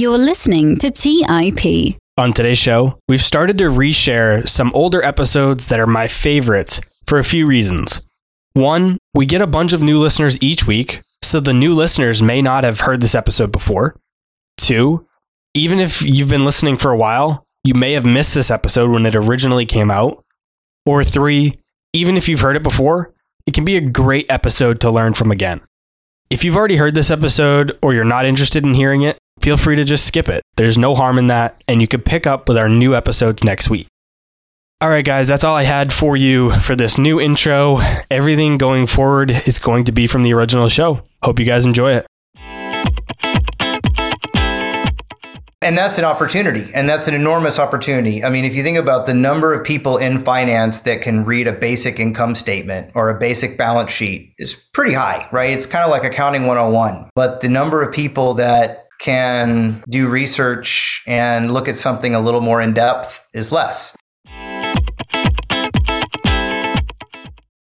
You're listening to TIP. On today's show, we've started to reshare some older episodes that are my favorites for a few reasons. One, we get a bunch of new listeners each week, so the new listeners may not have heard this episode before. Two, even if you've been listening for a while, you may have missed this episode when it originally came out. Or three, even if you've heard it before, it can be a great episode to learn from again. If you've already heard this episode or you're not interested in hearing it, feel free to just skip it. There's no harm in that, and you can pick up with our new episodes next week. All right, guys, that's all I had for you for this new intro. Everything going forward is going to be from the original show. Hope you guys enjoy it. And that's an opportunity, and that's an enormous opportunity. I mean, if you think about the number of people in finance that can read a basic income statement or a basic balance sheet is pretty high, right? It's kind of like accounting 101. But the number of people that can do research and look at something a little more in depth is less.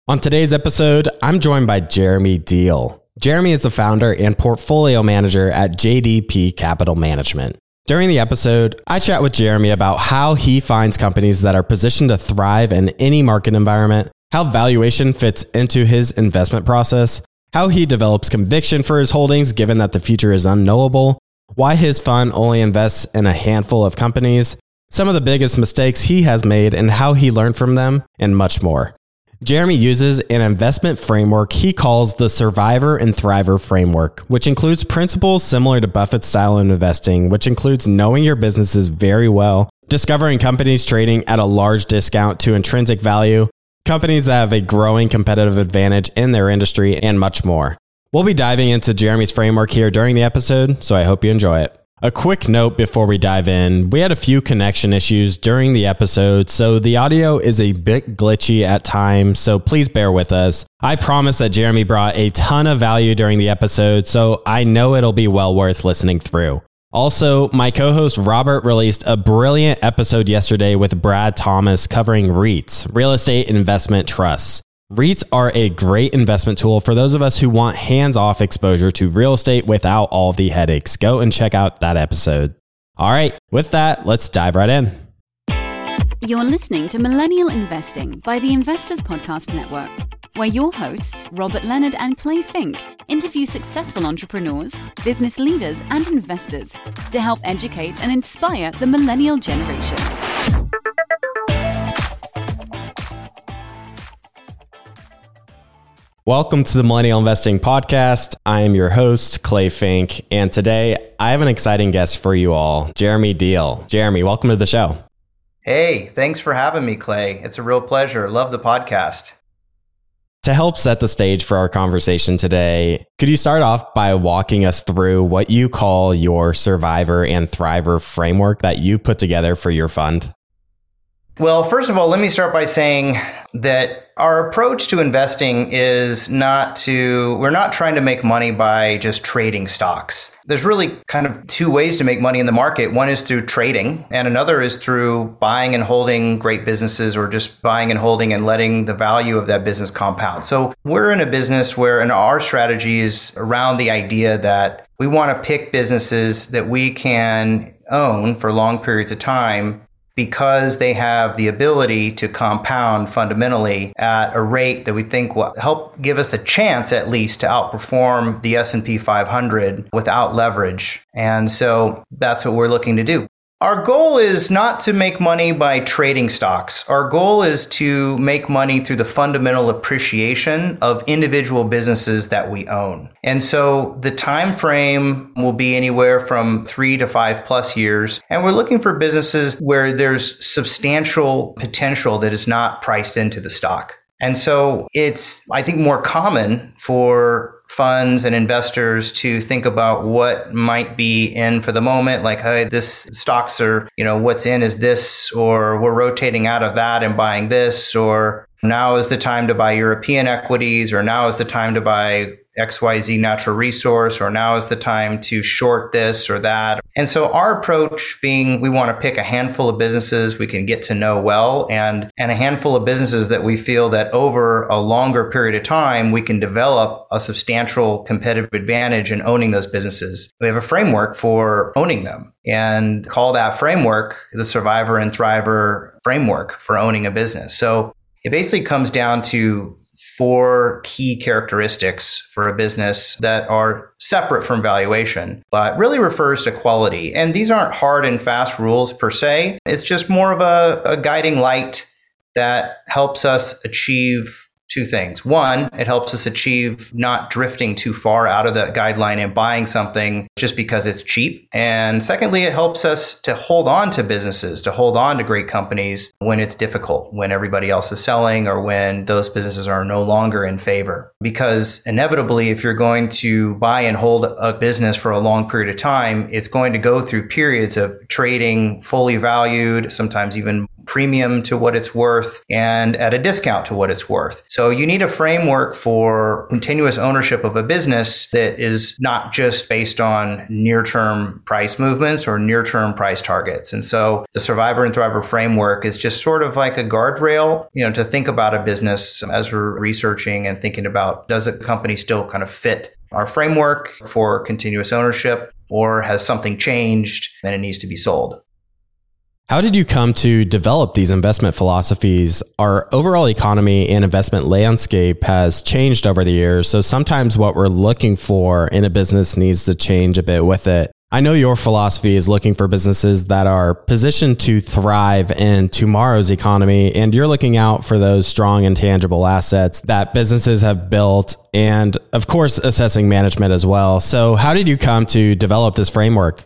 On today's episode, I'm joined by Jeremy Deal. Jeremy is the founder and portfolio manager at JDP Capital Management. During the episode, I chat with Jeremy about how he finds companies that are positioned to thrive in any market environment, how valuation fits into his investment process, how he develops conviction for his holdings given that the future is unknowable, why his fund only invests in a handful of companies, some of the biggest mistakes he has made and how he learned from them, and much more. Jeremy uses an investment framework he calls the Survivor and Thriver framework, which includes principles similar to Buffett's style of investing, which includes knowing your businesses very well, discovering companies trading at a large discount to intrinsic value, companies that have a growing competitive advantage in their industry, and much more. We'll be diving into Jeremy's framework here during the episode, so I hope you enjoy it. A quick note before we dive in we had a few connection issues during the episode, so the audio is a bit glitchy at times, so please bear with us. I promise that Jeremy brought a ton of value during the episode, so I know it'll be well worth listening through. Also, my co host Robert released a brilliant episode yesterday with Brad Thomas covering REITs, real estate investment trusts. REITs are a great investment tool for those of us who want hands off exposure to real estate without all the headaches. Go and check out that episode. All right, with that, let's dive right in. You're listening to Millennial Investing by the Investors Podcast Network, where your hosts, Robert Leonard and Clay Finck, interview successful entrepreneurs, business leaders, and investors to help educate and inspire the millennial generation. Welcome to the Millennial Investing Podcast. I am your host, Clay Finck, and today I have an exciting guest for you all, Jeremy Deal. Jeremy, welcome to the show. Hey, thanks for having me, Clay. It's a real pleasure. Love the podcast. To help set the stage for our conversation today, could you start off by walking us through what you call your survivor and thriver framework that you put together for your fund? Well, first of all, let me start by saying that our approach to investing is not to, we're not trying to make money by just trading stocks. There's really kind of two ways to make money in the market. One is through trading, and another is through buying and holding great businesses or just buying and holding and letting the value of that business compound. So we're in a business where, and our strategy is around the idea that we want to pick businesses that we can own for long periods of time because they have the ability to compound fundamentally at a rate that we think will help give us a chance at least to outperform the S&P 500 without leverage. And so that's what we're looking to do. Our goal is not to make money by trading stocks. Our goal is to make money through the fundamental appreciation of individual businesses that we own. And so the time frame will be anywhere from 3 to 5 plus years, and we're looking for businesses where there's substantial potential that is not priced into the stock. And so it's I think more common for funds and investors to think about what might be in for the moment like hey this stocks are you know what's in is this or we're rotating out of that and buying this or now is the time to buy european equities or now is the time to buy XYZ natural resource, or now is the time to short this or that. And so our approach being we want to pick a handful of businesses we can get to know well and, and a handful of businesses that we feel that over a longer period of time, we can develop a substantial competitive advantage in owning those businesses. We have a framework for owning them and call that framework the survivor and thriver framework for owning a business. So it basically comes down to four key characteristics for a business that are separate from valuation, but really refers to quality. And these aren't hard and fast rules per se. It's just more of a, a guiding light that helps us achieve two things. One, it helps us achieve not drifting too far out of the guideline and buying something just because it's cheap. And secondly, it helps us to hold on to businesses, to hold on to great companies when it's difficult, when everybody else is selling or when those businesses are no longer in favor. Because inevitably, if you're going to buy and hold a business for a long period of time, it's going to go through periods of trading fully valued, sometimes even premium to what it's worth and at a discount to what it's worth. So you need a framework for continuous ownership of a business that is not just based on near term price movements or near term price targets. And so the survivor and thriver framework is just sort of like a guardrail, you know, to think about a business as we're researching and thinking about does a company still kind of fit our framework for continuous ownership or has something changed and it needs to be sold? How did you come to develop these investment philosophies? Our overall economy and investment landscape has changed over the years. So sometimes what we're looking for in a business needs to change a bit with it. I know your philosophy is looking for businesses that are positioned to thrive in tomorrow's economy, and you're looking out for those strong and tangible assets that businesses have built, and of course, assessing management as well. So, how did you come to develop this framework?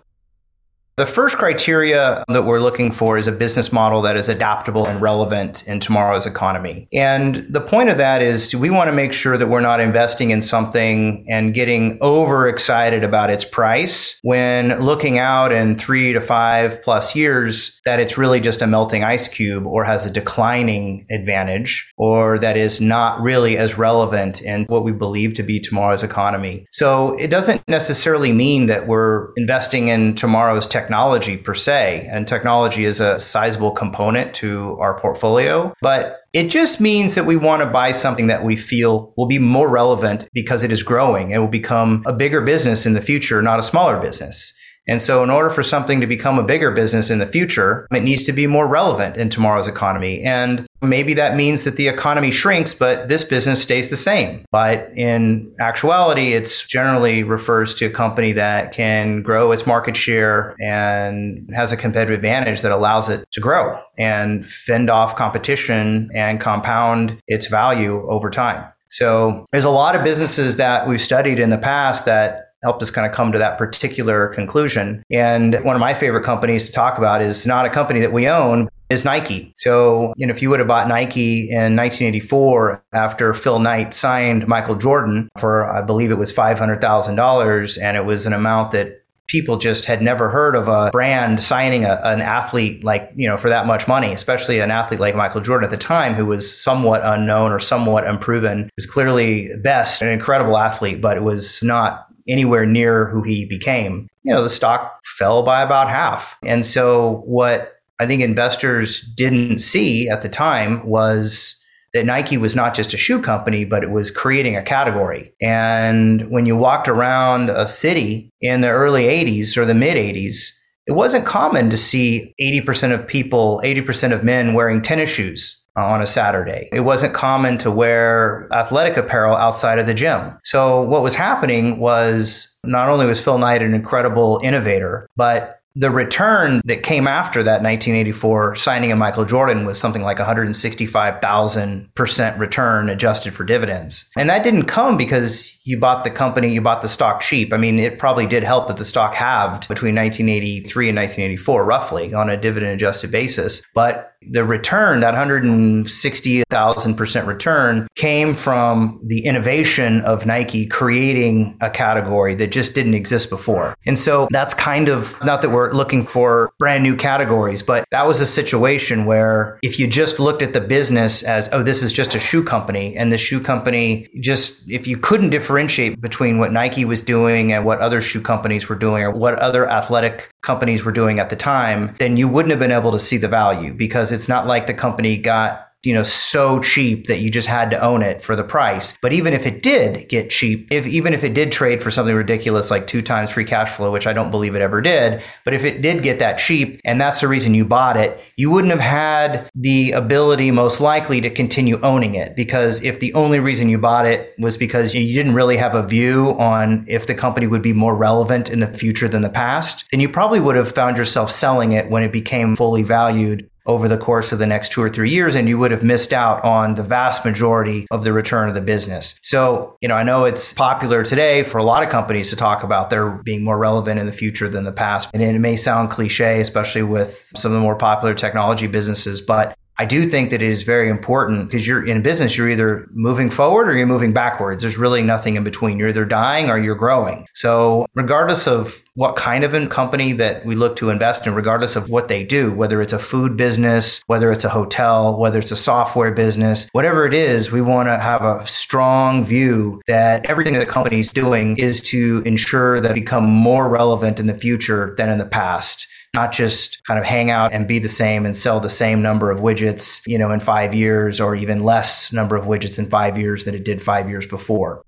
The first criteria that we're looking for is a business model that is adaptable and relevant in tomorrow's economy. And the point of that is we want to make sure that we're not investing in something and getting overexcited about its price when looking out in three to five plus years that it's really just a melting ice cube or has a declining advantage or that is not really as relevant in what we believe to be tomorrow's economy. So it doesn't necessarily mean that we're investing in tomorrow's technology technology per se, and technology is a sizable component to our portfolio. But it just means that we want to buy something that we feel will be more relevant because it is growing and will become a bigger business in the future, not a smaller business. And so, in order for something to become a bigger business in the future, it needs to be more relevant in tomorrow's economy. And maybe that means that the economy shrinks, but this business stays the same. But in actuality, it's generally refers to a company that can grow its market share and has a competitive advantage that allows it to grow and fend off competition and compound its value over time. So there's a lot of businesses that we've studied in the past that helped us kind of come to that particular conclusion. And one of my favorite companies to talk about is not a company that we own, is Nike. So, you know, if you would have bought Nike in 1984 after Phil Knight signed Michael Jordan for, I believe it was $500,000, and it was an amount that people just had never heard of a brand signing a, an athlete like, you know, for that much money, especially an athlete like Michael Jordan at the time, who was somewhat unknown or somewhat unproven, was clearly best, an incredible athlete, but it was not anywhere near who he became, you know, the stock fell by about half. And so what I think investors didn't see at the time was that Nike was not just a shoe company, but it was creating a category. And when you walked around a city in the early 80s or the mid 80s, it wasn't common to see 80% of people, 80% of men wearing tennis shoes Uh, on a Saturday. It wasn't common to wear athletic apparel outside of the gym. So what was happening was not only was Phil Knight an incredible innovator, but the return that came after that 1984 signing of Michael Jordan was something like 165,000% return adjusted for dividends. And that didn't come because you bought the company, you bought the stock cheap. I mean, it probably did help that the stock halved between 1983 and 1984, roughly on a dividend adjusted basis. But the return, that 160,000% return, came from the innovation of Nike creating a category that just didn't exist before. And so that's kind of not that we're were looking for brand new categories. But that was a situation where if you just looked at the business as, oh, this is just a shoe company, and the shoe company just, if you couldn't differentiate between what Nike was doing and what other shoe companies were doing or what other athletic companies were doing at the time, then you wouldn't have been able to see the value because it's not like the company got you know, so cheap that you just had to own it for the price. But even if it did get cheap, if even if it did trade for something ridiculous like two times free cash flow, which I don't believe it ever did, but if it did get that cheap and that's the reason you bought it, you wouldn't have had the ability most likely to continue owning it because if the only reason you bought it was because you didn't really have a view on if the company would be more relevant in the future than the past, then you probably would have found yourself selling it when it became fully valued over the course of the next two or three years, and you would have missed out on the vast majority of the return of the business. So, you know, I know it's popular today for a lot of companies to talk about their being more relevant in the future than the past. And it may sound cliche, especially with some of the more popular technology businesses, but I do think that it is very important because you're in business, you're either moving forward or you're moving backwards. There's really nothing in between. You're either dying or you're growing. So, regardless of what kind of a company that we look to invest in, regardless of what they do, whether it's a food business, whether it's a hotel, whether it's a software business, whatever it is, we want to have a strong view that everything that the company's doing is to ensure that become more relevant in the future than in the past not just kind of hang out and be the same and sell the same number of widgets, you know, in five years or even less number of widgets in five years than it did five years before.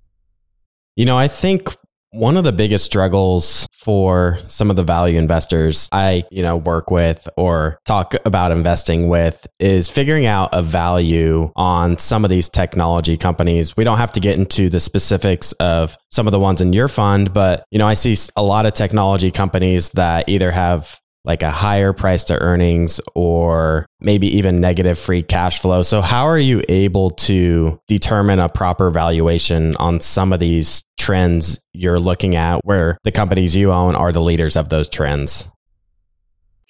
You know, I think one of the biggest struggles for some of the value investors I, you know, work with or talk about investing with is figuring out a value on some of these technology companies. We don't have to get into the specifics of some of the ones in your fund, but you know, I see a lot of technology companies that either have like a higher price to earnings or maybe even negative free cash flow. So, how are you able to determine a proper valuation on some of these trends you're looking at where the companies you own are the leaders of those trends?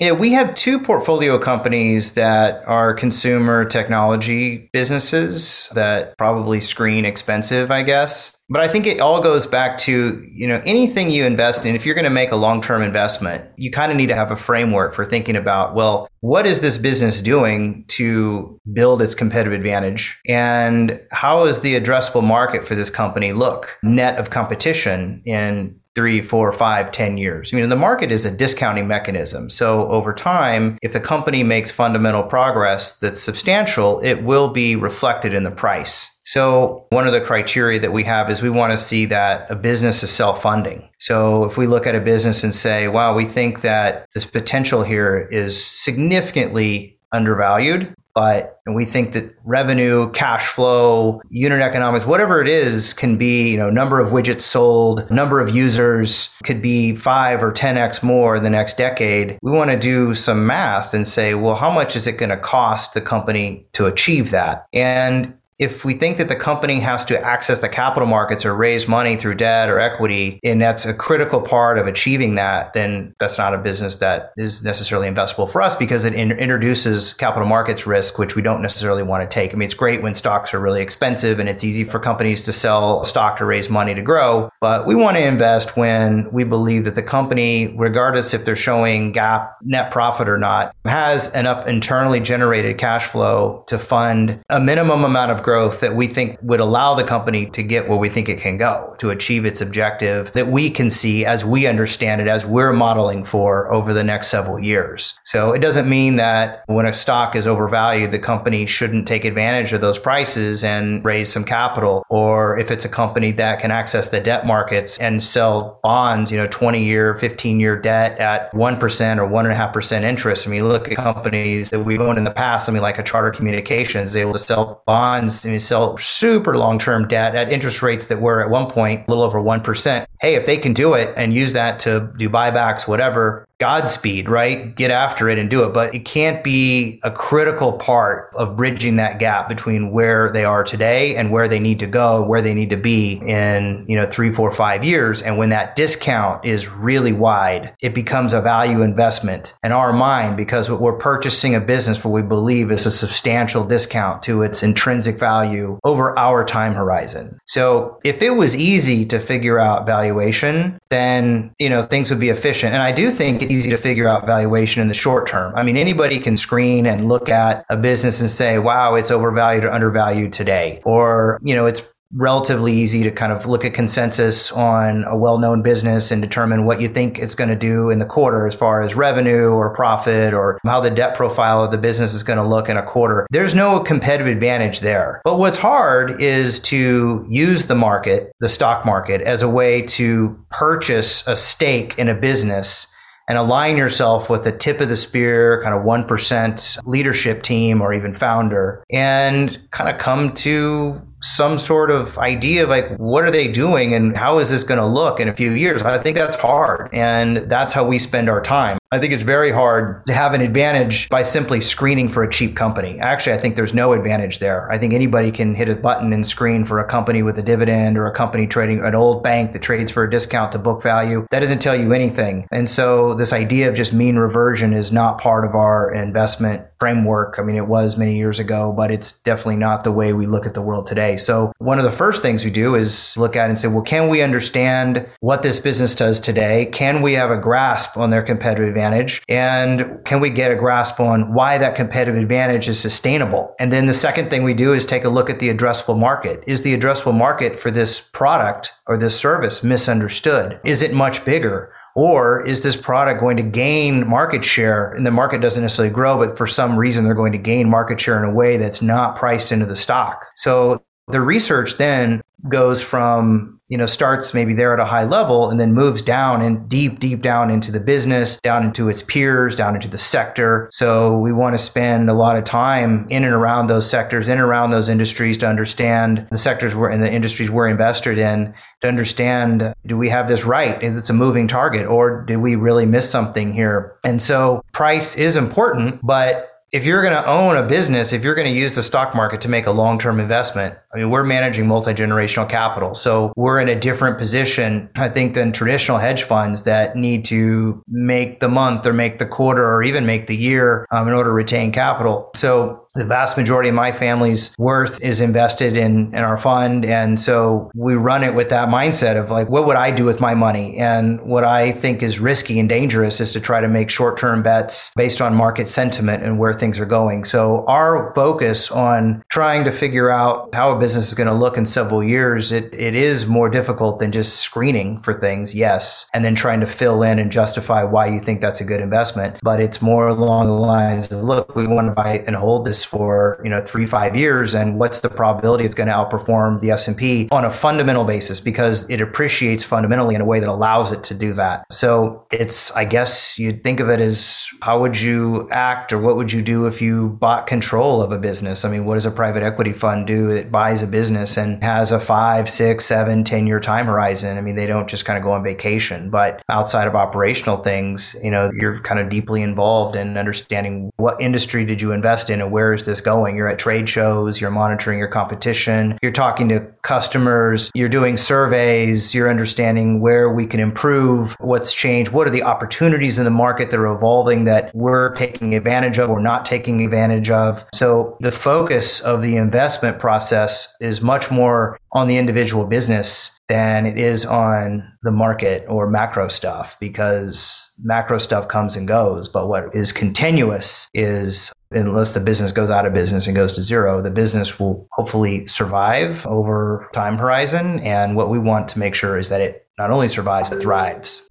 Yeah, we have two portfolio companies that are consumer technology businesses that probably screen expensive, I guess. But I think it all goes back to, you know, anything you invest in, if you're going to make a long-term investment, you kind of need to have a framework for thinking about, well, what is this business doing to build its competitive advantage? And how does the addressable market for this company look net of competition in three, four, five, ten years. I mean, the market is a discounting mechanism. So over time, if the company makes fundamental progress that's substantial, it will be reflected in the price. So one of the criteria that we have is we want to see that a business is self-funding. So if we look at a business and say, wow, we think that this potential here is significantly undervalued, but we think that revenue, cash flow, unit economics, whatever it is, can be, you know, number of widgets sold, number of users could be five or 10x more in the next decade. We want to do some math and say, well, how much is it going to cost the company to achieve that? And if we think that the company has to access the capital markets or raise money through debt or equity, and that's a critical part of achieving that, then that's not a business that is necessarily investable for us because it in- introduces capital markets risk, which we don't necessarily want to take. I mean, it's great when stocks are really expensive and it's easy for companies to sell stock to raise money to grow, but we want to invest when we believe that the company, regardless if they're showing GAAP net profit or not, has enough internally generated cash flow to fund a minimum amount of growth that we think would allow the company to get where we think it can go to achieve its objective that we can see as we understand it, as we're modeling for over the next several years. So it doesn't mean that when a stock is overvalued, the company shouldn't take advantage of those prices and raise some capital. Or if it's a company that can access the debt markets and sell bonds, you know, 20 year, 15 year debt at 1% or 1.5% interest. I mean, look at companies that we've owned in the past, I mean, like a charter communications, able to sell bonds and you sell super long term debt at interest rates that were at one point a little over 1%. Hey, if they can do it and use that to do buybacks, whatever, Godspeed, right? Get after it and do it. But it can't be a critical part of bridging that gap between where they are today and where they need to go, where they need to be in, you know, three, four, five years. And when that discount is really wide, it becomes a value investment in our mind because we're purchasing a business for we believe is a substantial discount to its intrinsic value over our time horizon. So if it was easy to figure out valuation, valuation, then, you know, things would be efficient. And I do think it's easy to figure out valuation in the short term. I mean, anybody can screen and look at a business and say, wow, it's overvalued or undervalued today. Or, you know, it's relatively easy to kind of look at consensus on a well-known business and determine what you think it's going to do in the quarter as far as revenue or profit or how the debt profile of the business is going to look in a quarter. There's no competitive advantage there. But what's hard is to use the market, the stock market, as a way to purchase a stake in a business and align yourself with the tip of the spear, kind of 1% leadership team or even founder, and kind of come to some sort of idea of like what are they doing and how is this going to look in a few years? I think that's hard and that's how we spend our time i think it's very hard to have an advantage by simply screening for a cheap company. Actually i think there's no advantage there. I think anybody can hit a button and screen for a company with a dividend or a company trading an old bank that trades for a discount to book value. That doesn't tell you anything. And so this idea of just mean reversion is not part of our investment framework. I mean it was many years ago but it's definitely not the way we look at the world today. So one of the first things we do is look at and say, well, can we understand what this business does today? Can we have a grasp on their competitive advantage? And can we get a grasp on why that competitive advantage is sustainable? And then the second thing we do is take a look at the addressable market. Is the addressable market for this product or this service misunderstood? Is it much bigger? Or is this product going to gain market share and the market doesn't necessarily grow, but for some reason they're going to gain market share in a way that's not priced into the stock? So the research then goes from, you know, starts maybe there at a high level and then moves down and deep, deep down into the business, down into its peers, down into the sector. So we want to spend a lot of time in and around those sectors, in and around those industries to understand the sectors we're in the industries we're invested in, to understand do we have this right? Is it a moving target or did we really miss something here? And so price is important, but if you're going to own a business, if you're going to use the stock market to make a long term investment, I mean, we're managing multi generational capital. So we're in a different position, I think, than traditional hedge funds that need to make the month or make the quarter or even make the year um, in order to retain capital. So the vast majority of my family's worth is invested in, in our fund. And so we run it with that mindset of like, what would I do with my money? And what I think is risky and dangerous is to try to make short term bets based on market sentiment and where things are going. So our focus on trying to figure out how a business is going to look in several years, it, it is more difficult than just screening for things. Yes. And then trying to fill in and justify why you think that's a good investment. But it's more along the lines of, look, we want to buy and hold this for, you know, three, five years. And what's the probability it's going to outperform the S&P on a fundamental basis because it appreciates fundamentally in a way that allows it to do that. So it's, I guess you'd think of it as how would you act or what would you do if you bought control of a business? I mean, what does a private equity fund do? It buys a business and has a five, six, seven, 10 year time horizon. I mean, they don't just kind of go on vacation, but outside of operational things, you know, you're kind of deeply involved in understanding what industry did you invest in and where is this going? You're at trade shows, you're monitoring your competition, you're talking to customers, you're doing surveys, you're understanding where we can improve, what's changed, what are the opportunities in the market that are evolving that we're taking advantage of or not taking advantage of. So the focus of the investment process is much more on the individual business than it is on the market or macro stuff because macro stuff comes and goes. But what is continuous is unless the business goes out of business and goes to zero, the business will hopefully survive over time horizon. And what we want to make sure is that it not only survives, but thrives.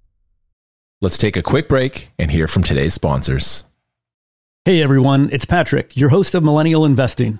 Let's take a quick break and hear from today's sponsors. Hey everyone, it's Patrick, your host of Millennial Investing.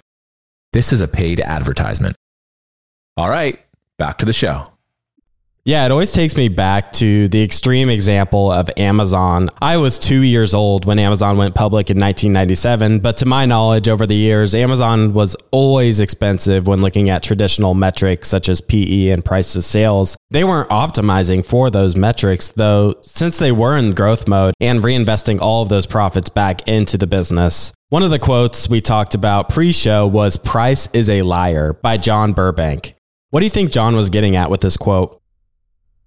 This is a paid advertisement. All right, back to the show. Yeah, it always takes me back to the extreme example of Amazon. I was two years old when Amazon went public in 1997, but to my knowledge, over the years, Amazon was always expensive when looking at traditional metrics such as PE and price to sales. They weren't optimizing for those metrics, though, since they were in growth mode and reinvesting all of those profits back into the business. One of the quotes we talked about pre show was Price is a liar by John Burbank. What do you think John was getting at with this quote?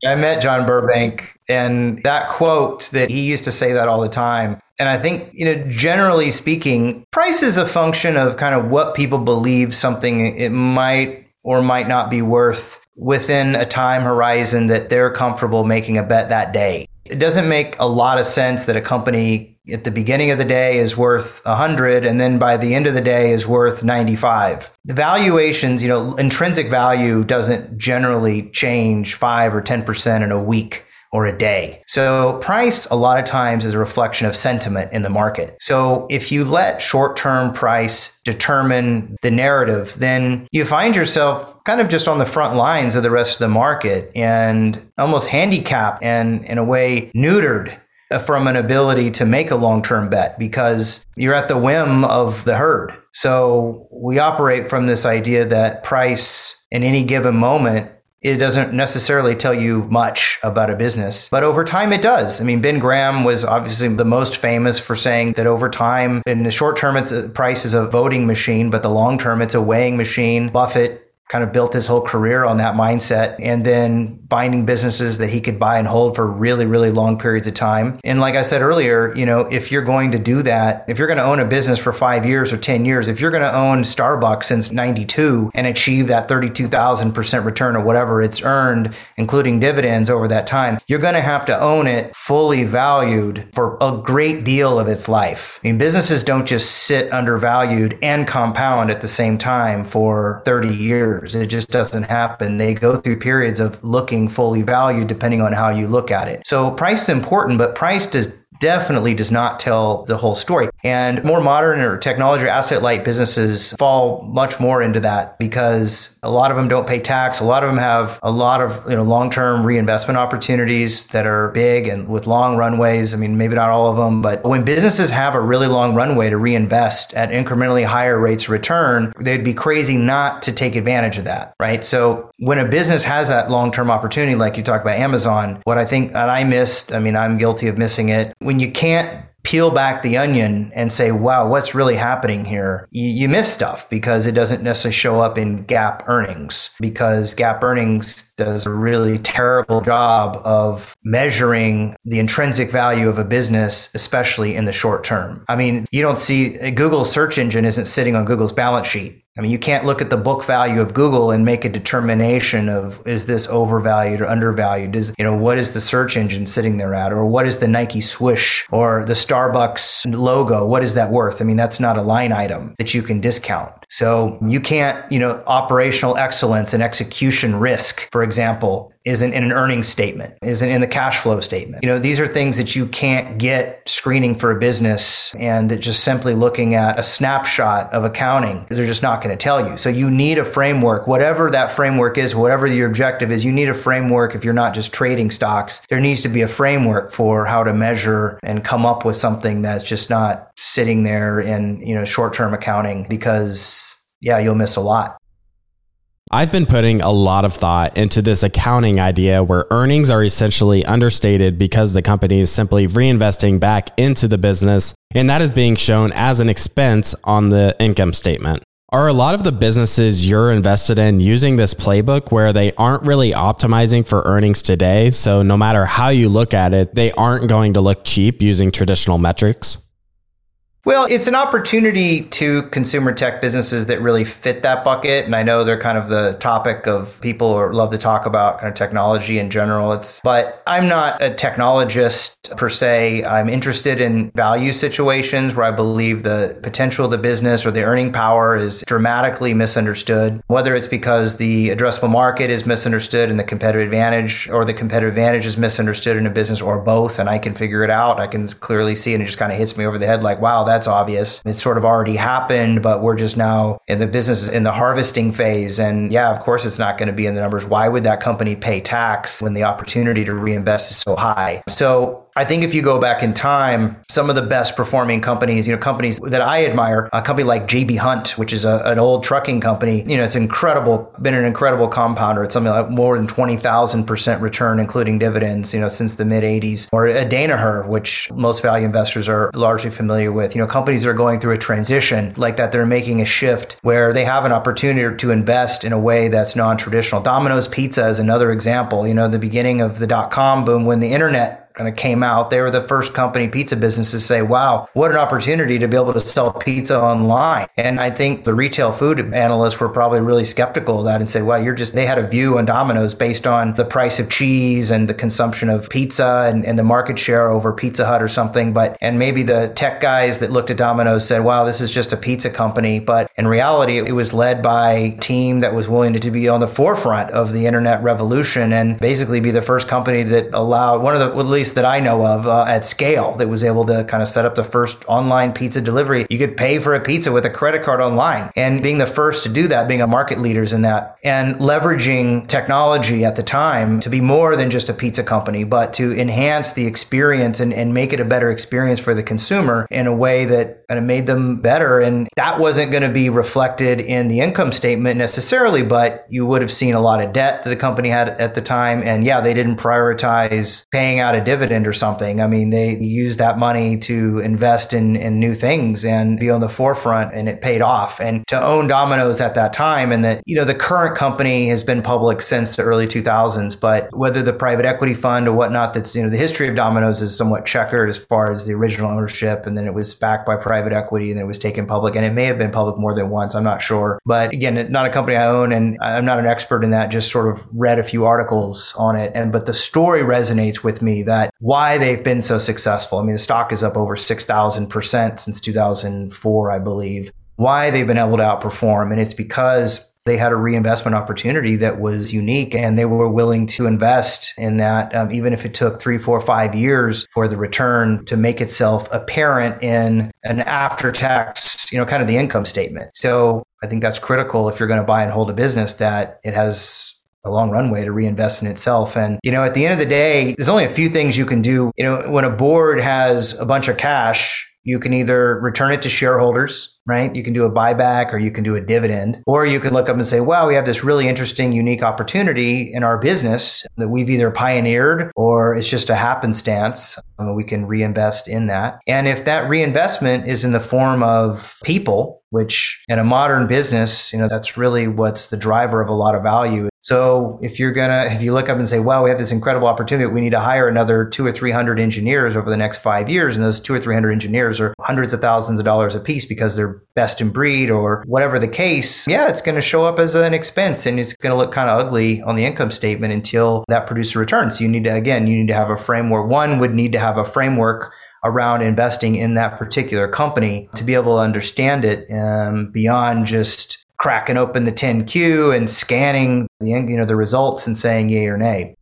I met John Burbank and that quote that he used to say that all the time. And I think, you know, generally speaking, price is a function of kind of what people believe something it might or might not be worth within a time horizon that they're comfortable making a bet that day. It doesn't make a lot of sense that a company at the beginning of the day is worth 100 and then by the end of the day is worth 95 the valuations you know intrinsic value doesn't generally change 5 or 10% in a week or a day. So price a lot of times is a reflection of sentiment in the market. So if you let short-term price determine the narrative, then you find yourself kind of just on the front lines of the rest of the market and almost handicapped and in a way neutered from an ability to make a long term bet because you're at the whim of the herd. So we operate from this idea that price in any given moment it doesn't necessarily tell you much about a business, but over time it does. I mean, Ben Graham was obviously the most famous for saying that over time, in the short term, it's a, price is a voting machine, but the long term, it's a weighing machine. Buffett kind of built his whole career on that mindset and then finding businesses that he could buy and hold for really really long periods of time. And like i said earlier you know if you're going to do that if you're going to own a business for 5 years or 10 years if you're going to own starbucks since 92 and achieve that 32,000% return or whatever it's earned including dividends over that time you're going to have to own it fully valued for a great deal of its life. I mean businesses don't just sit undervalued and compound at the same time for 30 years years. It just doesn't happen. They go through periods of looking fully valued depending on how you look at it. So price is important, but price does definitely does not tell the whole story. And more modern or technology or asset light businesses fall much more into that because a lot of them don't pay tax. A lot of them have a lot of you know long-term reinvestment opportunities that are big and with long runways. I mean, maybe not all of them, but when businesses have a really long runway to reinvest at incrementally higher rates of return, they'd be crazy not to take advantage of that, right? So when a business has that long-term opportunity, like you talked about Amazon, what I think that I missed, I mean, I'm guilty of missing it when you can't peel back the onion and say, wow, what's really happening here? You, you, miss stuff because it doesn't necessarily show up in GAAP earnings because GAAP earnings does a really terrible job of measuring the intrinsic value of a business, especially in the short term. I mean, you don't see Google search engine isn't sitting on Google's balance sheet I mean, you can't look at the book value of Google and make a determination of is this overvalued or undervalued? Is, you know, what is the search engine sitting there at? Or what is the Nike swoosh or the Starbucks logo? What is that worth? I mean, that's not a line item that you can discount. So you can't, you know, operational excellence and execution risk, for example, isn't in an earnings statement, isn't in the cash flow statement. You know, these are things that you can't get screening for a business and just simply looking at a snapshot of accounting. They're just not going to tell you. So you need a framework, whatever that framework is, whatever your objective is, you need a framework if you're not just trading stocks. There needs to be a framework for how to measure and come up with something that's just not sitting there in, you know, short-term accounting because yeah, you'll miss a lot. I've been putting a lot of thought into this accounting idea where earnings are essentially understated because the company is simply reinvesting back into the business, and that is being shown as an expense on the income statement. Are a lot of the businesses you're invested in using this playbook where they aren't really optimizing for earnings today? So, no matter how you look at it, they aren't going to look cheap using traditional metrics? Well, it's an opportunity to consumer tech businesses that really fit that bucket. And I know they're kind of the topic of people or love to talk about kind of technology in general. It's, but I'm not a technologist per se. I'm interested in value situations where I believe the potential of the business or the earning power is dramatically misunderstood, whether it's because the addressable market is misunderstood and the competitive advantage or the competitive advantage is misunderstood in a business or both. And I can figure it out. I can clearly see and it just kind of hits me over the head like, wow, that's obvious. It's sort of already happened, but we're just now in the business in the harvesting phase. And yeah, of course, it's not going to be in the numbers. Why would that company pay tax when the opportunity to reinvest is so high? So I think if you go back in time, some of the best performing companies, you know, companies that I admire, a company like JB Hunt, which is a, an old trucking company, you know, it's incredible, been an incredible compounder. It's something like more than 20,000% return, including dividends, you know, since the mid 80s. Or a Danaher, which most value investors are largely familiar with. You know, companies that are going through a transition like that, they're making a shift where they have an opportunity to invest in a way that's non traditional. Domino's Pizza is another example. You know, the beginning of the dot com boom when the internet kind of came out, they were the first company pizza business to say, wow, what an opportunity to be able to sell pizza online. And I think the retail food analysts were probably really skeptical of that and said, well, you're just, they had a view on Domino's based on the price of cheese and the consumption of pizza and, and the market share over Pizza Hut or something. But, and maybe the tech guys that looked at Domino's said, wow, this is just a pizza company. But in reality, it was led by a team that was willing to be on the forefront of the internet revolution and basically be the first company that allowed one of the, at least that I know of uh, at scale that was able to kind of set up the first online pizza delivery. You could pay for a pizza with a credit card online and being the first to do that, being a market leaders in that and leveraging technology at the time to be more than just a pizza company, but to enhance the experience and, and make it a better experience for the consumer in a way that kind of made them better. And that wasn't going to be reflected in the income statement necessarily, but you would have seen a lot of debt that the company had at the time. And yeah, they didn't prioritize paying out a dividend dividend or something. I mean, they used that money to invest in, in new things and be on the forefront and it paid off. And to own Domino's at that time and that, you know, the current company has been public since the early 2000s, but whether the private equity fund or whatnot, that's, you know, the history of Domino's is somewhat checkered as far as the original ownership. And then it was backed by private equity and then it was taken public and it may have been public more than once. I'm not sure. But again, not a company I own and I'm not an expert in that, just sort of read a few articles on it. And, but the story resonates with me that that why they've been so successful. I mean, the stock is up over 6,000% since 2004, I believe. Why they've been able to outperform. And it's because they had a reinvestment opportunity that was unique and they were willing to invest in that, um, even if it took three, four, five years for the return to make itself apparent in an after tax, you know, kind of the income statement. So I think that's critical if you're going to buy and hold a business that it has a long runway to reinvest in itself. And, you know, at the end of the day, there's only a few things you can do. You know, when a board has a bunch of cash, you can either return it to shareholders, right? You can do a buyback or you can do a dividend, or you can look up and say, wow, we have this really interesting, unique opportunity in our business that we've either pioneered or it's just a happenstance. Um, we can reinvest in that. And if that reinvestment is in the form of people, which in a modern business, you know, that's really what's the driver of a lot of value. So if you're gonna, if you look up and say, "Wow, we have this incredible opportunity. We need to hire another two or three hundred engineers over the next five years," and those two or three hundred engineers are hundreds of thousands of dollars a piece because they're best in breed or whatever the case. Yeah, it's going to show up as an expense, and it's going to look kind of ugly on the income statement until that produces returns. So you need to, again, you need to have a framework. One would need to have a framework around investing in that particular company to be able to understand it um, beyond just cracking open the 10Q and scanning the you know the results and saying yay or nay.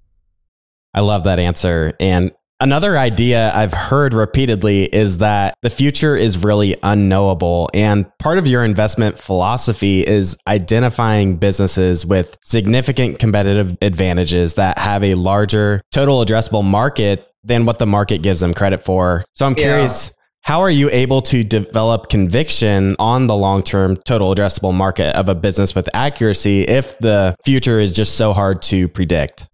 I love that answer. And another idea I've heard repeatedly is that the future is really unknowable. And part of your investment philosophy is identifying businesses with significant competitive advantages that have a larger total addressable market than what the market gives them credit for. So I'm curious. Yeah how are you able to develop conviction on the long term total addressable market of a business with accuracy if the future is just so hard to predict?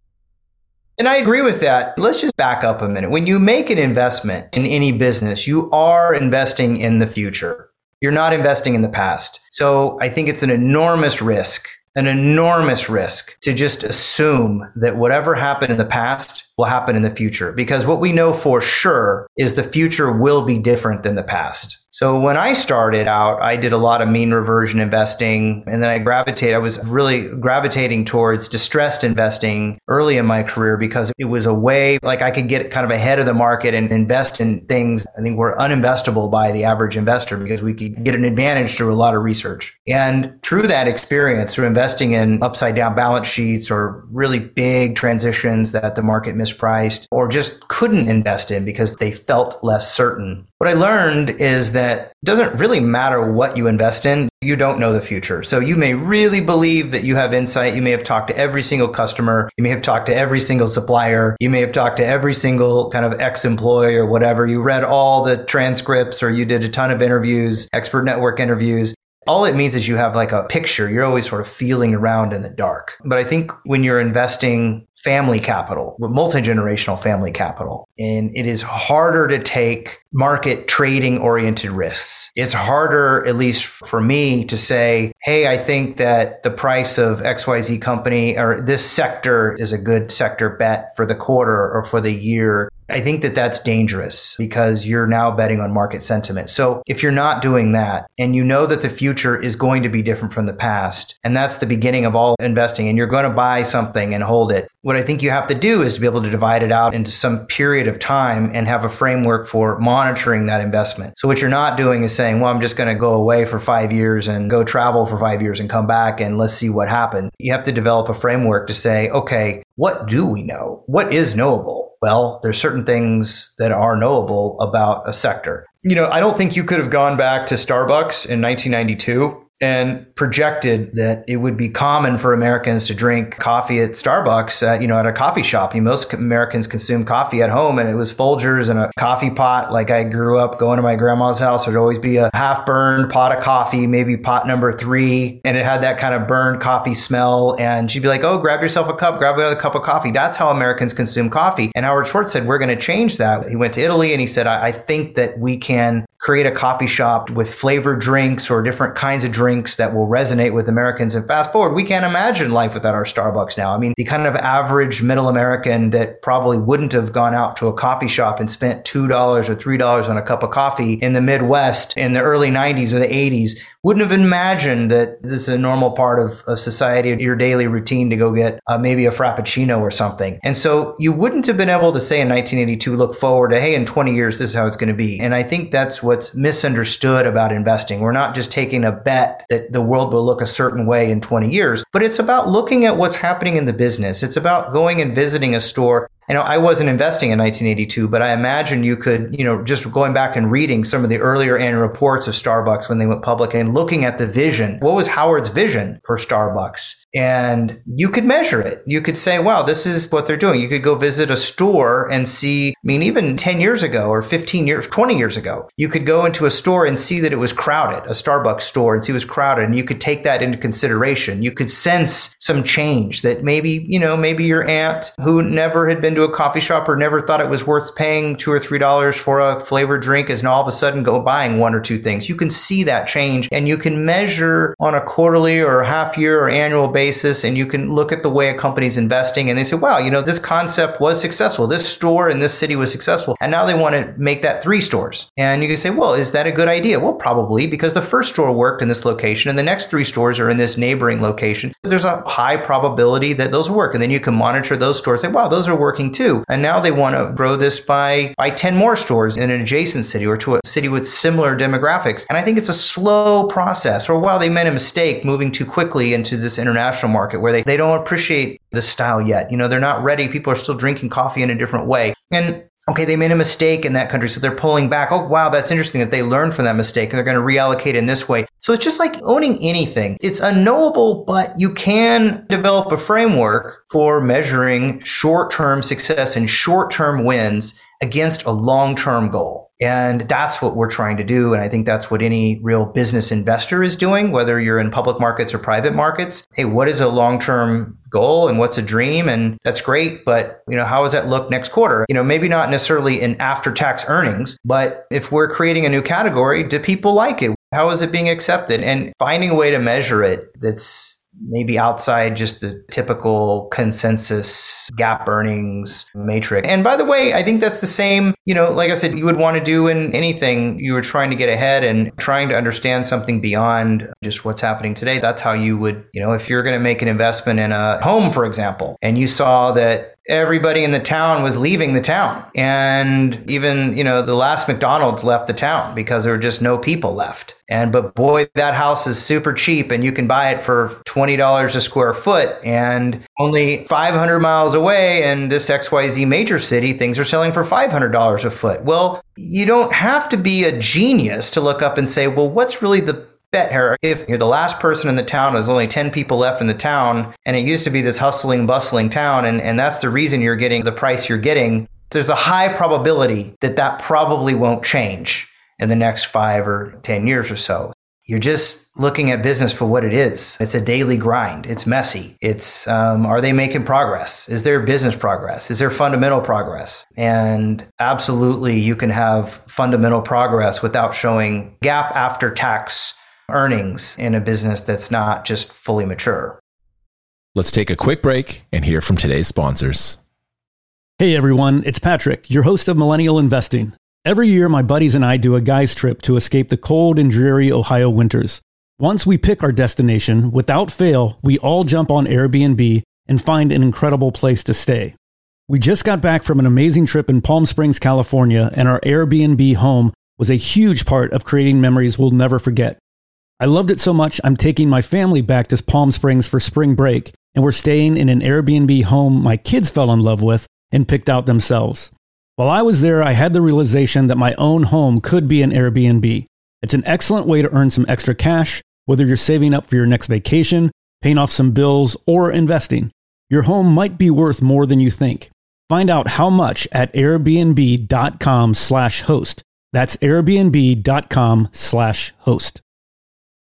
And I agree with that. Let's just back up a minute. When you make an investment in any business, you are investing in the future. You're not investing in the past. So I think it's an enormous risk, an enormous risk to just assume that whatever happened in the past will happen in the future because what we know for sure is the future will be different than the past. So when I started out, I did a lot of mean reversion investing and then I gravitated, I was really gravitating towards distressed investing early in my career because it was a way like I could get kind of ahead of the market and invest in things I think were uninvestable by the average investor because we could get an advantage through a lot of research. And through that experience, through investing in upside down balance sheets or really big transitions that the market mispriced or just couldn't invest in because they felt less certain. What I learned is that it doesn't really matter what you invest in, you don't know the future. So you may really believe that you have insight. You may have talked to every single customer. You may have talked to every single supplier. You may have talked to every single kind of ex employee or whatever. You read all the transcripts or you did a ton of interviews, expert network interviews all it means is you have like a picture. You're always sort of feeling around in the dark. But I think when you're investing family capital, multi generational family capital. And it is harder to take market trading oriented risks. It's harder, at least for me, to say, hey, I think that the price of XYZ company or this sector is a good sector bet for the quarter or for the year. I think that that's dangerous because you're now betting on market sentiment. So if you're not doing that and you know that the future is going to be different from the past, and that's the beginning of all investing, and you're going to buy something and hold it, what I think you have to do is to be able to divide it out into some period of time and have a framework for monitoring that investment. So what you're not doing is saying, well, I'm just going to go away for five years and go travel for five years and come back and let's see what happened. You have to develop a framework to say, okay, what do we know? What is knowable? Well, there's certain things that are knowable about a sector. You know, I don't think you could have gone back to Starbucks in 1992 and projected that it would be common for Americans to drink coffee at Starbucks, uh, you know, at a coffee shop. You know, most Americans consume coffee at home, and it was Folgers and a coffee pot. Like I grew up going to my grandma's house, there'd always be a half burned pot of coffee, maybe pot number three, and it had that kind of burned coffee smell. And she'd be like, "Oh, grab yourself a cup, grab another cup of coffee." That's how Americans consume coffee. And Howard Schultz said, "We're going to change that." He went to Italy and he said, I, I think that we can create a coffee shop with flavored drinks or different kinds of drinks that will resonate with Americans. And fast forward, we can't imagine life without our Starbucks now. I mean, the kind of average middle American that probably wouldn't have gone out to a coffee shop and spent $2 or $3 on a cup of coffee in the Midwest in the early 90s or the 80s wouldn't have imagined that this is a normal part of, a society, your daily routine to go get uh, maybe a Frappuccino or something. And so you wouldn't have been able to say in 1982, look forward to, hey, in 20 years, this is how it's going to be. And I think that's what's misunderstood about investing. We're not just taking a bet that the world will look a certain way in 20 years, but it's about looking at what's happening in the business. It's about going and visiting a store you know, I wasn't investing in 1982, but I imagine you could, you know, just going back and reading some of the earlier annual reports of Starbucks when they went public and looking at the vision. What was Howard's vision for Starbucks? And you could measure it. You could say, wow, this is what they're doing. You could go visit a store and see, I mean, even 10 years ago or 15 years, 20 years ago, you could go into a store and see that it was crowded, a Starbucks store, and see it was crowded. And you could take that into consideration. You could sense some change that maybe, you know, maybe your aunt who never had been to a coffee shop or never thought it was worth paying two or three dollars for a flavored drink is now all of a sudden go buying one or two things. You can see that change and you can measure on a quarterly or half year or annual basis and you can look at the way a company's investing and they say, wow, you know, this concept was successful. This store in this city was successful. And now they want to make that three stores. And you can say, well, is that a good idea? Well, probably because the first store worked in this location and the next three stores are in this neighboring location. There's a high probability that those work. And then you can monitor those stores, and say, wow, those are working too. And now they want to grow this by, by 10 more stores in an adjacent city or to a city with similar demographics. And I think it's a slow process. Or, wow, they made a mistake moving too quickly into this international market where they, they don't appreciate the style yet. You know, they're not ready. People are still drinking coffee in a different way. And okay, they made a mistake in that country, so they're pulling back. Oh, wow, that's interesting that they learned from that mistake and they're going to reallocate in this way. So it's just like owning anything. It's unknowable, but you can develop a framework for measuring short term success and short term wins against a long term goal. And that's what we're trying to do. And I think that's what any real business investor is doing, whether you're in public markets or private markets. Hey, what is a long term goal and what's a dream? And that's great. But, you know, how does that look next quarter? You know, maybe not necessarily in after tax earnings, but if we're creating a new category, do people like it? How is it being accepted? And finding a way to measure it that's maybe outside just the typical consensus GAAP earnings matrix. And by the way, I think that's the same, you know, like I said, you would want to do in anything you were trying to get ahead and trying to understand something beyond just what's happening today. That's how you would, you know, if you're going to make an investment in a home, for example, and you saw that everybody in the town was leaving the town. And even, you know, the last McDonald's left the town because there were just no people left. And, but boy, that house is super cheap and you can buy it for $20 a square foot and only 500 miles away in this XYZ major city, things are selling for $500 a foot. Well, you don't have to be a genius to look up and say, well, what's really the bet here if you're the last person in the town there's only 10 people left in the town and it used to be this hustling bustling town and, and that's the reason you're getting the price you're getting there's a high probability that that probably won't change in the next five or 10 years or so you're just looking at business for what it is. It's a daily grind. It's messy. It's um, are they making progress? Is there business progress? Is there fundamental progress? And absolutely, you can have fundamental progress without showing GAAP after tax earnings in a business that's not just fully mature. Let's take a quick break and hear from today's sponsors. Hey everyone, it's Patrick, your host of Millennial Investing. Every year, my buddies and I do a guy's trip to escape the cold and dreary Ohio winters. Once we pick our destination, without fail, we all jump on Airbnb and find an incredible place to stay. We just got back from an amazing trip in Palm Springs, California, and our Airbnb home was a huge part of creating memories we'll never forget. I loved it so much, I'm taking my family back to Palm Springs for spring break, and we're staying in an Airbnb home my kids fell in love with and picked out themselves. While I was there, I had the realization that my own home could be an Airbnb. It's an excellent way to earn some extra cash, whether you're saving up for your next vacation, paying off some bills, or investing. Your home might be worth more than you think. Find out how much at airbnb.com slash host. That's airbnb.com/host.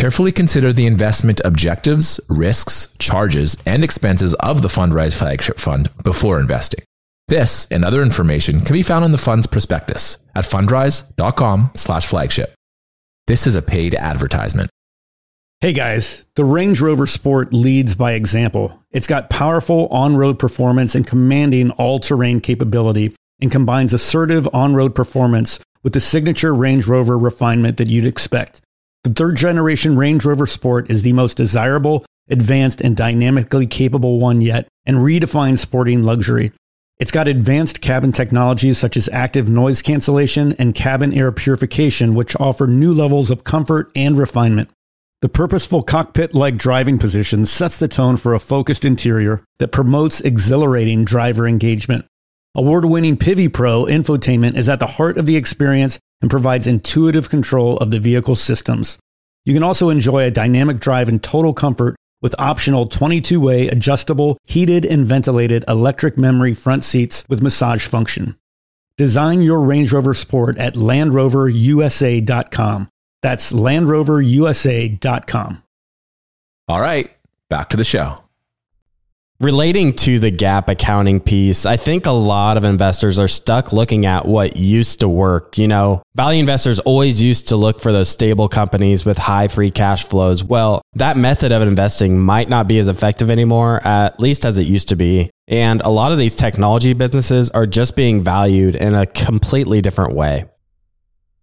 Carefully consider the investment objectives, risks, charges, and expenses of the Fundrise Flagship Fund before investing. This and other information can be found in the fund's prospectus at fundrise.com/flagship. This is a paid advertisement. Hey guys, the Range Rover Sport leads by example. It's got powerful on-road performance and commanding all-terrain capability and combines assertive on-road performance with the signature Range Rover refinement that you'd expect. The third generation Range Rover Sport is the most desirable, advanced, and dynamically capable one yet, and redefines sporting luxury. It's got advanced cabin technologies such as active noise cancellation and cabin air purification, which offer new levels of comfort and refinement. The purposeful cockpit like driving position sets the tone for a focused interior that promotes exhilarating driver engagement. Award winning Pivi Pro infotainment is at the heart of the experience and provides intuitive control of the vehicle systems. You can also enjoy a dynamic drive in total comfort with optional 22 way adjustable, heated, and ventilated electric memory front seats with massage function. Design your Range Rover Sport at LandRoverUSA.com. That's LandRoverUSA.com. All right, back to the show. Relating to the GAAP accounting piece, I think a lot of investors are stuck looking at what used to work. You know, value investors always used to look for those stable companies with high free cash flows. Well, that method of investing might not be as effective anymore, at least as it used to be. And a lot of these technology businesses are just being valued in a completely different way.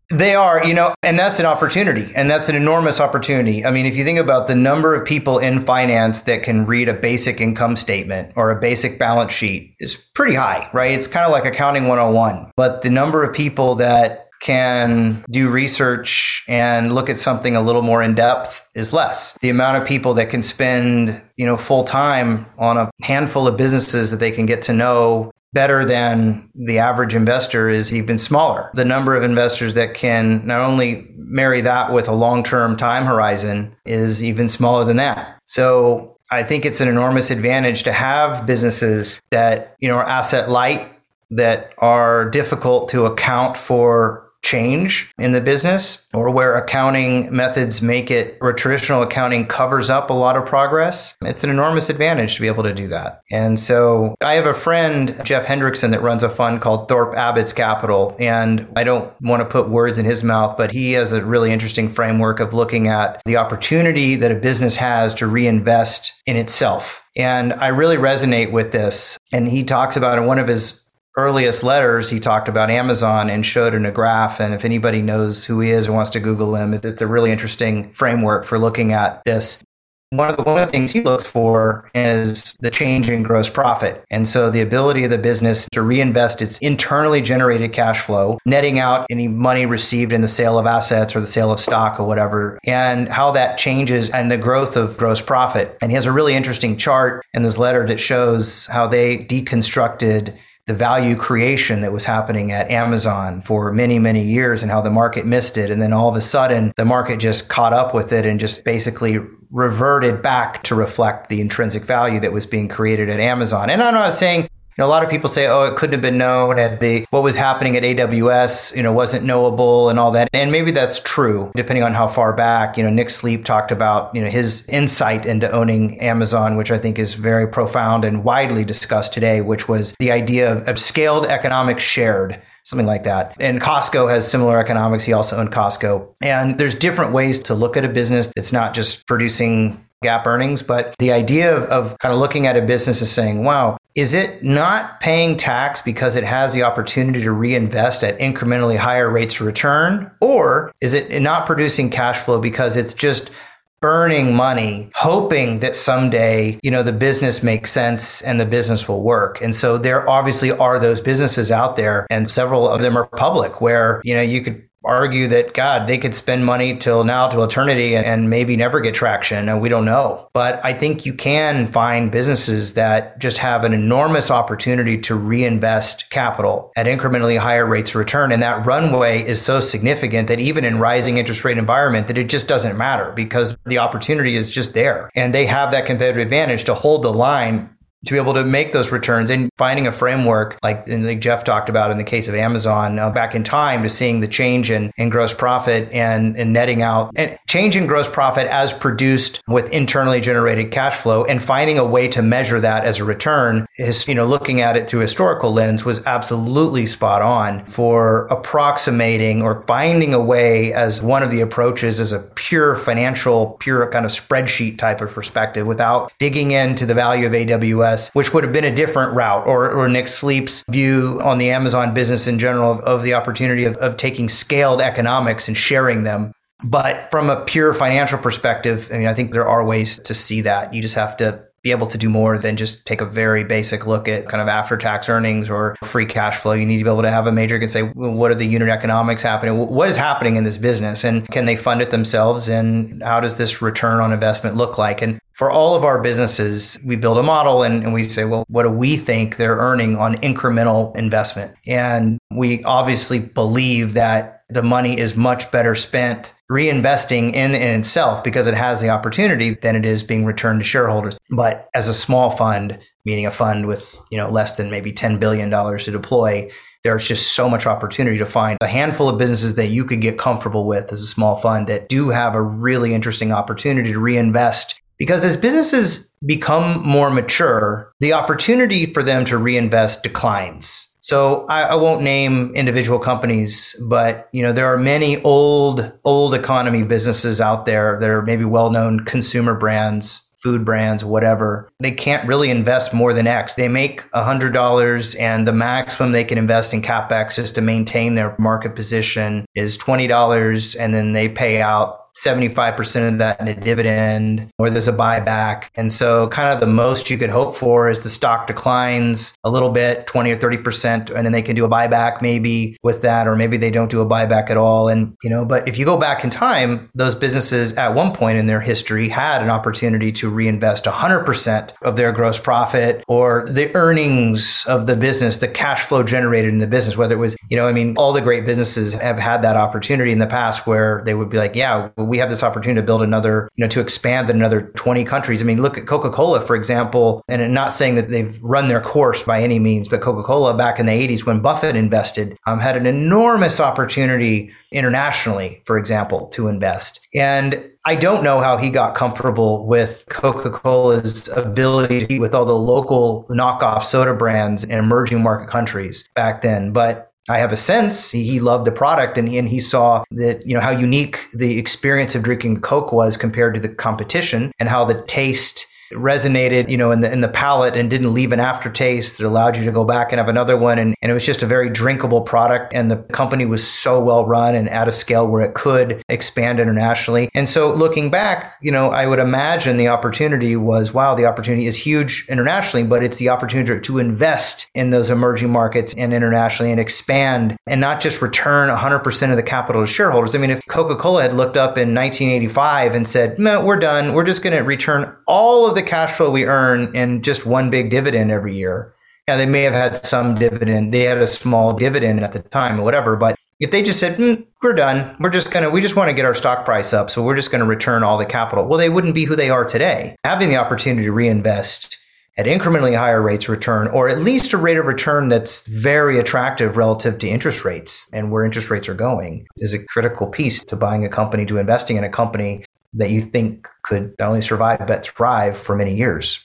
They are, you know, and that's an opportunity, and that's an enormous opportunity. I mean, if you think about the number of people in finance that can read a basic income statement or a basic balance sheet is pretty high, right? It's kind of like accounting 101. But the number of people that can do research and look at something a little more in depth is less. The amount of people that can spend, you know, full time on a handful of businesses that they can get to know better than the average investor is even smaller. The number of investors that can not only marry that with a long term time horizon is even smaller than that. So I think it's an enormous advantage to have businesses that, you know, are asset light, that are difficult to account for change in the business or where accounting methods make it or traditional accounting covers up a lot of progress, it's an enormous advantage to be able to do that. And so I have a friend, Jeff Hendrickson, that runs a fund called Thorpe Abbott's Capital. And I don't want to put words in his mouth, but he has a really interesting framework of looking at the opportunity that a business has to reinvest in itself. And I really resonate with this. And he talks about in one of his earliest letters, he talked about Amazon and showed in a graph. And if anybody knows who he is or wants to Google him, it's a really interesting framework for looking at this. One of, the, one of the things he looks for is the change in gross profit. And so the ability of the business to reinvest its internally generated cash flow, netting out any money received in the sale of assets or the sale of stock or whatever, and how that changes and the growth of gross profit. And he has a really interesting chart in this letter that shows how they deconstructed the value creation that was happening at Amazon for many, many years and how the market missed it. And then all of a sudden, the market just caught up with it and just basically reverted back to reflect the intrinsic value that was being created at Amazon. And I'm not saying know, a lot of people say, "Oh, it couldn't have been known," and the what was happening at AWS, you know, wasn't knowable and all that. And maybe that's true, depending on how far back. You know, Nick Sleep talked about you know his insight into owning Amazon, which I think is very profound and widely discussed today, which was the idea of, of scaled economics shared something like that. And Costco has similar economics. He also owned Costco. And there's different ways to look at a business. It's not just producing GAAP earnings, but the idea of, of kind of looking at a business and saying, wow, is it not paying tax because it has the opportunity to reinvest at incrementally higher rates of return? Or is it not producing cash flow because it's just burning money, hoping that someday, you know, the business makes sense and the business will work. And so there obviously are those businesses out there and several of them are public where, you know, you could argue that God, they could spend money till now till eternity and maybe never get traction, and we don't know. But I think you can find businesses that just have an enormous opportunity to reinvest capital at incrementally higher rates of return, and that runway is so significant that even in rising interest rate environment, that it just doesn't matter because the opportunity is just there, and they have that competitive advantage to hold the line to be able to make those returns and finding a framework like, like Jeff talked about in the case of Amazon uh, back in time to seeing the change in, in gross profit and, and netting out and change in gross profit as produced with internally generated cash flow and finding a way to measure that as a return is, you know, looking at it through historical lens was absolutely spot on for approximating or finding a way as one of the approaches as a pure financial, pure kind of spreadsheet type of perspective without digging into the value of AWS Which would have been a different route, or, or Nick Sleep's view on the Amazon business in general of, of the opportunity of, of taking scaled economics and sharing them but from a pure financial perspective, I mean, I think there are ways to see that. You just have to be able to do more than just take a very basic look at kind of after tax earnings or free cash flow. You need to be able to have a major can say, well, what are the unit economics happening? What is happening in this business? And can they fund it themselves? And how does this return on investment look like? And for all of our businesses, we build a model and, and, we say, well, what do we think they're earning on incremental investment? And we obviously believe that the money is much better spent reinvesting in, in itself because it has the opportunity than it is being returned to shareholders. But as a small fund, meaning a fund with, you know, less than maybe $10 billion to deploy, there's just so much opportunity to find a handful of businesses that you could get comfortable with as a small fund that do have a really interesting opportunity to reinvest because as businesses become more mature, the opportunity for them to reinvest declines. So I, I, won't name individual companies, but you know there are many old old economy businesses out there that are maybe well known consumer brands, food brands, whatever. They can't really invest more than X. They make hundred dollars, and the maximum they can invest in capex just to maintain their market position is twenty dollars, and then they pay out 75% of that in a dividend or there's a buyback. And so kind of the most you could hope for is the stock declines a little bit, 20 or 30%, and then they can do a buyback maybe with that, or maybe they don't do a buyback at all. And, you know, but if you go back in time, those businesses at one point in their history had an opportunity to reinvest 100% of their gross profit or the earnings of the business, the cash flow generated in the business, whether it was, you know, I mean, all the great businesses have had that opportunity in the past where they would be like, yeah, we have this opportunity to build another, you know, to expand in another 20 countries. I mean, look at Coca Cola, for example, and I'm not saying that they've run their course by any means, but Coca Cola back in the 80s when Buffett invested um, had an enormous opportunity internationally, for example, to invest. And I don't know how he got comfortable with Coca Cola's ability with all the local knockoff soda brands in emerging market countries back then. But I have a sense he loved the product and he, and he saw that, you know, how unique the experience of drinking Coke was compared to the competition and how the taste resonated, you know, in the in the palate and didn't leave an aftertaste that allowed you to go back and have another one. And, and it was just a very drinkable product. And the company was so well run and at a scale where it could expand internationally. And so looking back, you know, I would imagine the opportunity was, wow, the opportunity is huge internationally, but it's the opportunity to invest in those emerging markets and internationally and expand and not just return 100% of the capital to shareholders. I mean, if Coca-Cola had looked up in 1985 and said, no, we're done. We're just going to return all of the cash flow we earn in just one big dividend every year. Now, they may have had some dividend. They had a small dividend at the time or whatever. But if they just said, mm, we're done, we're just going to, we just want to get our stock price up. So we're just going to return all the capital. Well, they wouldn't be who they are today. Having the opportunity to reinvest at incrementally higher rates of return, or at least a rate of return that's very attractive relative to interest rates and where interest rates are going, is a critical piece to buying a company, to investing in a company that you think could not only survive but thrive for many years.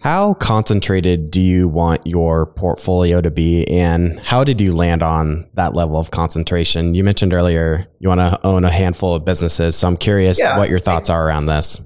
How concentrated do you want your portfolio to be, and how did you land on that level of concentration? You mentioned earlier you want to own a handful of businesses, so I'm curious yeah, what your thoughts are around this.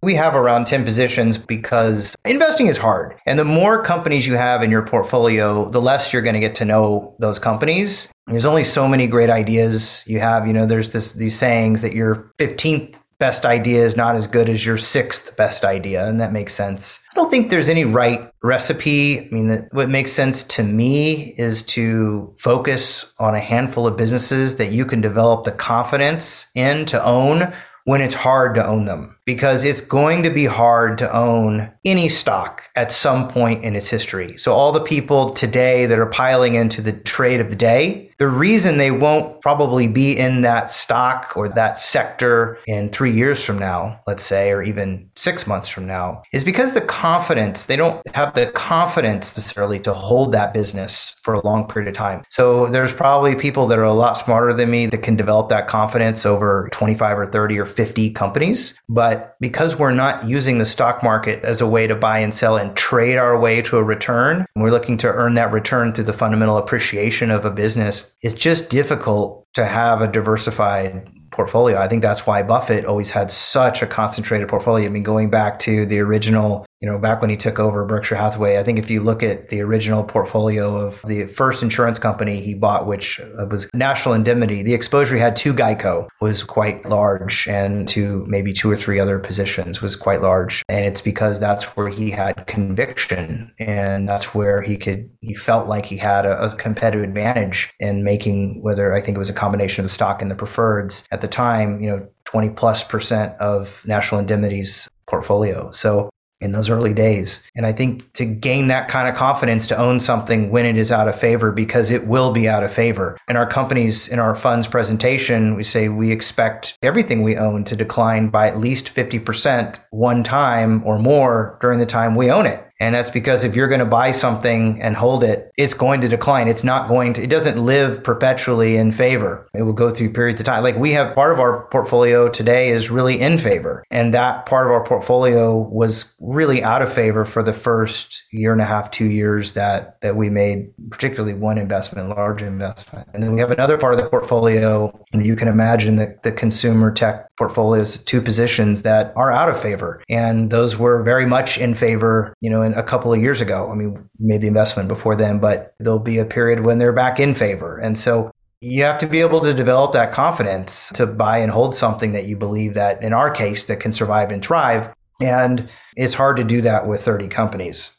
We have around 10 positions because investing is hard. And the more companies you have in your portfolio, the less you're going to get to know those companies. There's only so many great ideas you have. You know, there's this these sayings that your 15th best idea is not as good as your sixth best idea, and that makes sense. I don't think there's any right recipe. I mean, what makes sense to me is to focus on a handful of businesses that you can develop the confidence in to own when it's hard to own them because it's going to be hard to own any stock at some point in its history. So all the people today that are piling into the trade of the day, the reason they won't probably be in that stock or that sector in three years from now, let's say, or even six months from now, is because the confidence, they don't have the confidence necessarily to hold that business for a long period of time. So there's probably people that are a lot smarter than me that can develop that confidence over 25 or 30 or 50 companies. But because we're not using the stock market as a way to buy and sell and trade our way to a return, we're looking to earn that return through the fundamental appreciation of a business it's just difficult to have a diversified portfolio. I think that's why Buffett always had such a concentrated portfolio. I mean, going back to the original you know, back when he took over Berkshire Hathaway, I think if you look at the original portfolio of the first insurance company he bought, which uh, was National Indemnity, the exposure he had to Geico was quite large and to maybe two or three other positions was quite large. And it's because that's where he had conviction and that's where he could, he felt like he had a, a competitive advantage in making whether I think it was a combination of the stock and the preferreds at the time, you know, 20 plus percent of National Indemnity's portfolio. So in those early days. And I think to gain that kind of confidence to own something when it is out of favor, because it will be out of favor. In our companies, in our funds presentation, we say we expect everything we own to decline by at least 50% one time or more during the time we own it. And that's because if you're going to buy something and hold it, it's going to decline. It's not going to, it doesn't live perpetually in favor. It will go through periods of time. Like we have part of our portfolio today is really in favor. And that part of our portfolio was really out of favor for the first year and a half, two years that, that we made, particularly one investment, large investment. And then we have another part of the portfolio that you can imagine that the consumer tech portfolios, two positions that are out of favor. And those were very much in favor, you know, a couple of years ago. I mean, made the investment before then, but there'll be a period when they're back in favor. And so you have to be able to develop that confidence to buy and hold something that you believe that in our case that can survive and thrive. And it's hard to do that with 30 companies.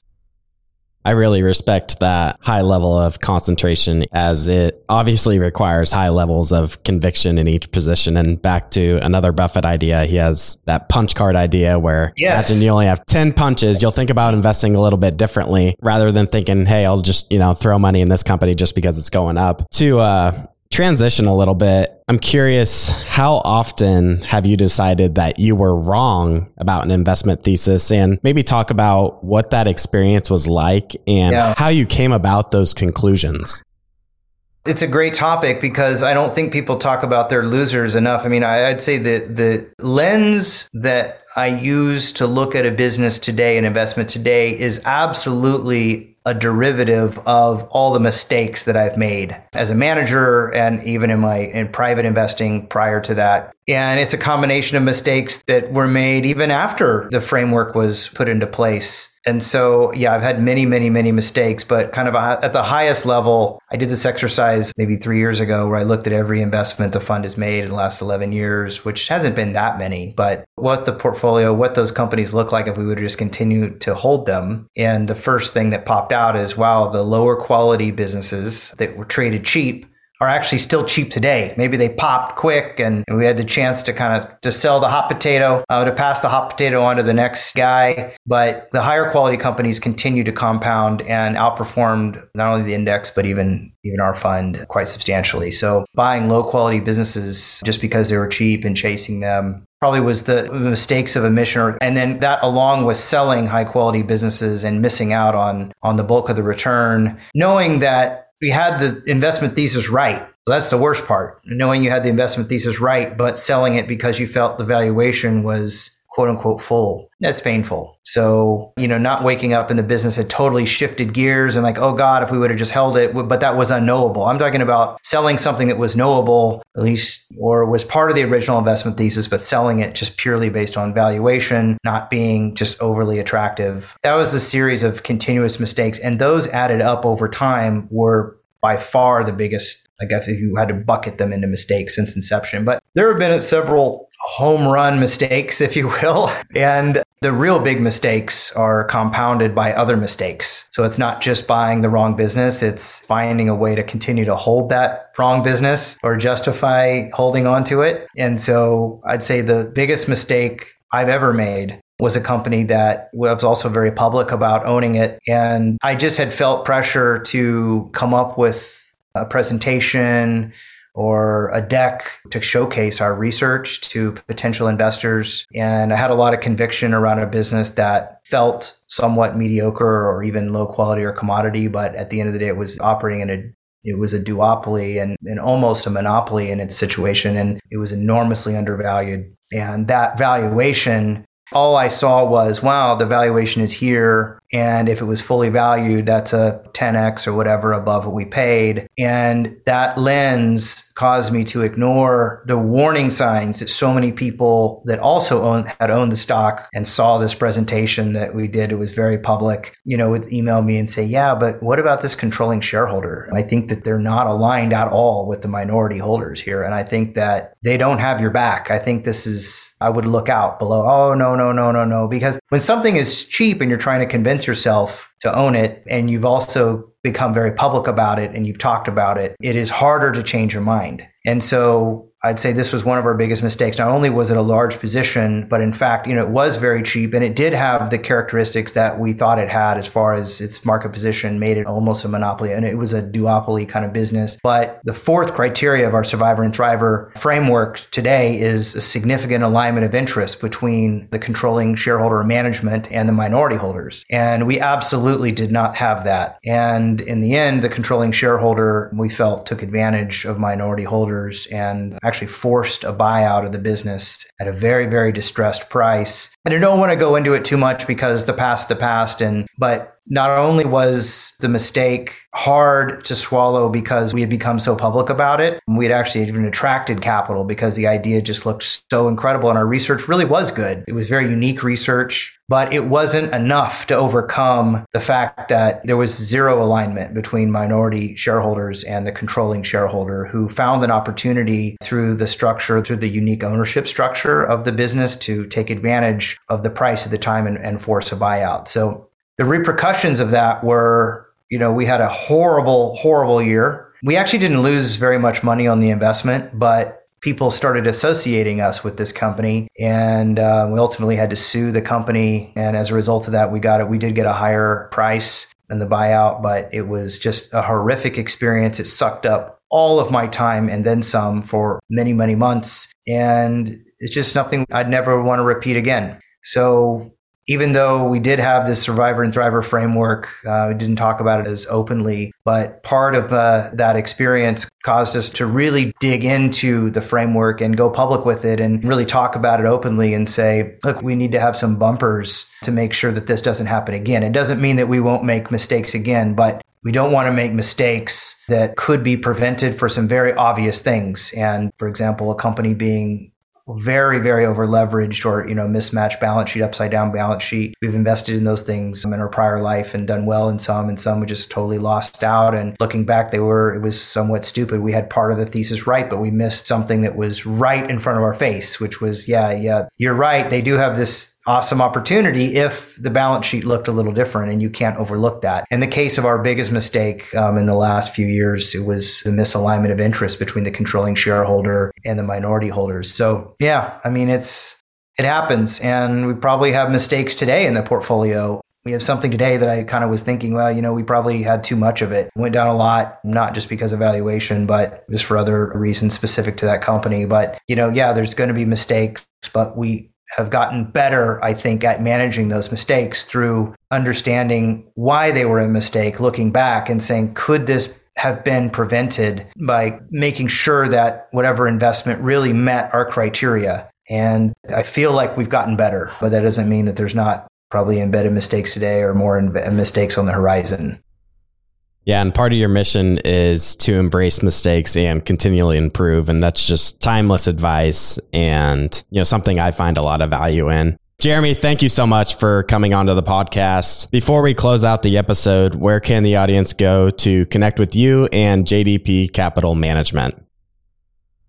I really respect that high level of concentration as it obviously requires high levels of conviction in each position. And back to another Buffett idea, he has that punch card idea where yes. imagine you only have 10 punches. You'll think about investing a little bit differently rather than thinking, hey, I'll just, you know, throw money in this company just because it's going up to, uh, transition a little bit, I'm curious how often have you decided that you were wrong about an investment thesis and maybe talk about what that experience was like and yeah. how you came about those conclusions? It's a great topic because I don't think people talk about their losers enough. I mean, I'd say that the lens that I use to look at a business today, an investment today, is absolutely a derivative of all the mistakes that I've made as a manager and even in my in private investing prior to that. And it's a combination of mistakes that were made even after the framework was put into place. And so, yeah, I've had many, many, many mistakes, but kind of at the highest level, I did this exercise maybe three years ago where I looked at every investment the fund has made in the last 11 years, which hasn't been that many, but what the portfolio, what those companies look like if we would just continue to hold them. And the first thing that popped out is wow, the lower quality businesses that were traded cheap are actually still cheap today. Maybe they popped quick and, we had the chance to kind of to sell the hot potato, uh, to pass the hot potato on to the next guy. But the higher quality companies continue to compound and outperformed not only the index, but even even our fund quite substantially. So buying low quality businesses just because they were cheap and chasing them probably was the mistakes of a mission and then that along with selling high quality businesses and missing out on on the bulk of the return knowing that we had the investment thesis right. That's the worst part, knowing you had the investment thesis right, but selling it because you felt the valuation was quote unquote full. That's painful. So, you know, not waking up in the business had totally shifted gears and like, oh God, if we would have just held it, but that was unknowable. I'm talking about selling something that was knowable, at least, or was part of the original investment thesis, but selling it just purely based on valuation, not being just overly attractive. That was a series of continuous mistakes. And those added up over time were by far the biggest, I guess, if you had to bucket them into mistakes since inception. But there have been several home run mistakes, if you will. And the real big mistakes are compounded by other mistakes. So it's not just buying the wrong business, it's finding a way to continue to hold that wrong business or justify holding on to it. And so I'd say the biggest mistake I've ever made was a company that was also very public about owning it. And I just had felt pressure to come up with a presentation or a deck to showcase our research to potential investors. And I had a lot of conviction around a business that felt somewhat mediocre or even low quality or commodity, but at the end of the day, it was operating in a it was a duopoly and, and almost a monopoly in its situation, and it was enormously undervalued. And that valuation all I saw was, wow, the valuation is here. And if it was fully valued, that's a 10x or whatever above what we paid. And that lens caused me to ignore the warning signs that so many people that also own, had owned the stock and saw this presentation that we did. It was very public, you know, would email me and say, yeah, but what about this controlling shareholder? I think that they're not aligned at all with the minority holders here. And I think that they don't have your back. I think this is, I would look out below. Oh, no, no, no, no, no. Because when something is cheap and you're trying to convince yourself to own it and you've also become very public about it and you've talked about it, it is harder to change your mind. And so I'd say this was one of our biggest mistakes. Not only was it a large position, but in fact, you know, it was very cheap and it did have the characteristics that we thought it had as far as its market position made it almost a monopoly and it was a duopoly kind of business. But the fourth criteria of our survivor and thriver framework today is a significant alignment of interest between the controlling shareholder management and the minority holders. And we absolutely did not have that. And in the end, the controlling shareholder we felt took advantage of minority holders and actually forced a buyout of the business at a very, very distressed price. And I don't want to go into it too much because the past, the past. And, but not only was the mistake hard to swallow because we had become so public about it, we had actually even attracted capital because the idea just looked so incredible and our research really was good. It was very unique research, but it wasn't enough to overcome the fact that there was zero alignment between minority shareholders and the controlling shareholder who found an opportunity through the structure, through the unique ownership structure of the business to take advantage of the price at the time and, and force a buyout. So the repercussions of that were, you know, we had a horrible, horrible year. We actually didn't lose very much money on the investment, but people started associating us with this company and uh, we ultimately had to sue the company and as a result of that we got it we did get a higher price than the buyout but it was just a horrific experience it sucked up all of my time and then some for many many months and it's just something i'd never want to repeat again so even though we did have this survivor and thriver framework, uh, we didn't talk about it as openly, but part of uh, that experience caused us to really dig into the framework and go public with it and really talk about it openly and say, look, we need to have some bumpers to make sure that this doesn't happen again. It doesn't mean that we won't make mistakes again, but we don't want to make mistakes that could be prevented for some very obvious things. And for example, a company being very, very over leveraged or, you know, mismatched balance sheet, upside down balance sheet. We've invested in those things in our prior life and done well in some, and some we just totally lost out. And looking back, they were, it was somewhat stupid. We had part of the thesis right, but we missed something that was right in front of our face, which was, yeah, yeah, you're right. They do have this awesome opportunity if the balance sheet looked a little different and you can't overlook that. In the case of our biggest mistake um, in the last few years, it was the misalignment of interest between the controlling shareholder and the minority holders. So yeah, I mean, it's, it happens and we probably have mistakes today in the portfolio. We have something today that I kind of was thinking, well, you know, we probably had too much of it. Went down a lot, not just because of valuation, but just for other reasons specific to that company. But, you know, yeah, there's going to be mistakes, but we have gotten better, I think, at managing those mistakes through understanding why they were a mistake, looking back and saying, could this have been prevented by making sure that whatever investment really met our criteria? And I feel like we've gotten better, but that doesn't mean that there's not probably embedded mistakes today or more mistakes on the horizon. Yeah, and part of your mission is to embrace mistakes and continually improve, and that's just timeless advice and, you know, something I find a lot of value in. Jeremy, thank you so much for coming onto the podcast. Before we close out the episode, where can the audience go to connect with you and JDP Capital Management?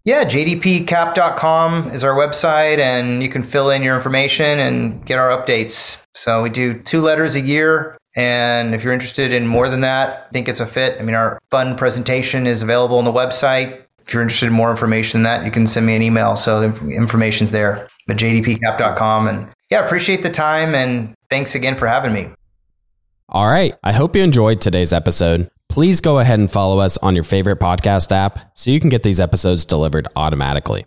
Yeah, jdpcap.com is our website, and you can fill in your information and get our updates. So we do two letters a year. And if you're interested in more than that, I think it's a fit. I mean, our fun presentation is available on the website. If you're interested in more information than that, you can send me an email. So the information's there at jdpcap.com. And yeah, appreciate the time and thanks again for having me. All right. I hope you enjoyed today's episode. Please go ahead and follow us on your favorite podcast app so you can get these episodes delivered automatically.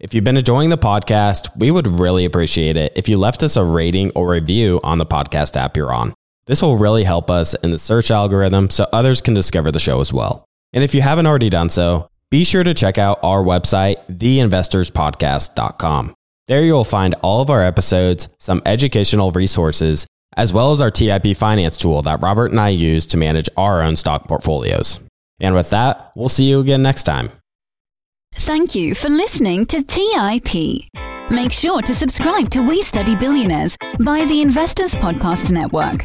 If you've been enjoying the podcast, we would really appreciate it if you left us a rating or review on the podcast app you're on. This will really help us in the search algorithm so others can discover the show as well. And if you haven't already done so, be sure to check out our website, theinvestorspodcast.com. There you will find all of our episodes, some educational resources, as well as our TIP finance tool that Robert and I use to manage our own stock portfolios. And with that, we'll see you again next time. Thank you for listening to TIP. Make sure to subscribe to We Study Billionaires by the Investors Podcast Network.